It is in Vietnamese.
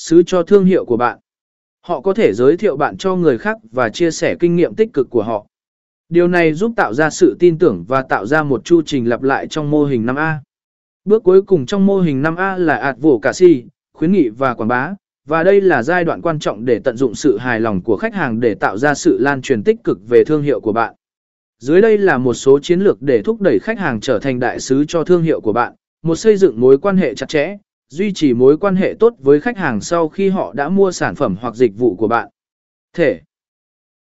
sứ cho thương hiệu của bạn. Họ có thể giới thiệu bạn cho người khác và chia sẻ kinh nghiệm tích cực của họ. Điều này giúp tạo ra sự tin tưởng và tạo ra một chu trình lặp lại trong mô hình 5A. Bước cuối cùng trong mô hình 5A là ạt vổ cả si, khuyến nghị và quảng bá, và đây là giai đoạn quan trọng để tận dụng sự hài lòng của khách hàng để tạo ra sự lan truyền tích cực về thương hiệu của bạn. Dưới đây là một số chiến lược để thúc đẩy khách hàng trở thành đại sứ cho thương hiệu của bạn. Một xây dựng mối quan hệ chặt chẽ, duy trì mối quan hệ tốt với khách hàng sau khi họ đã mua sản phẩm hoặc dịch vụ của bạn. Thể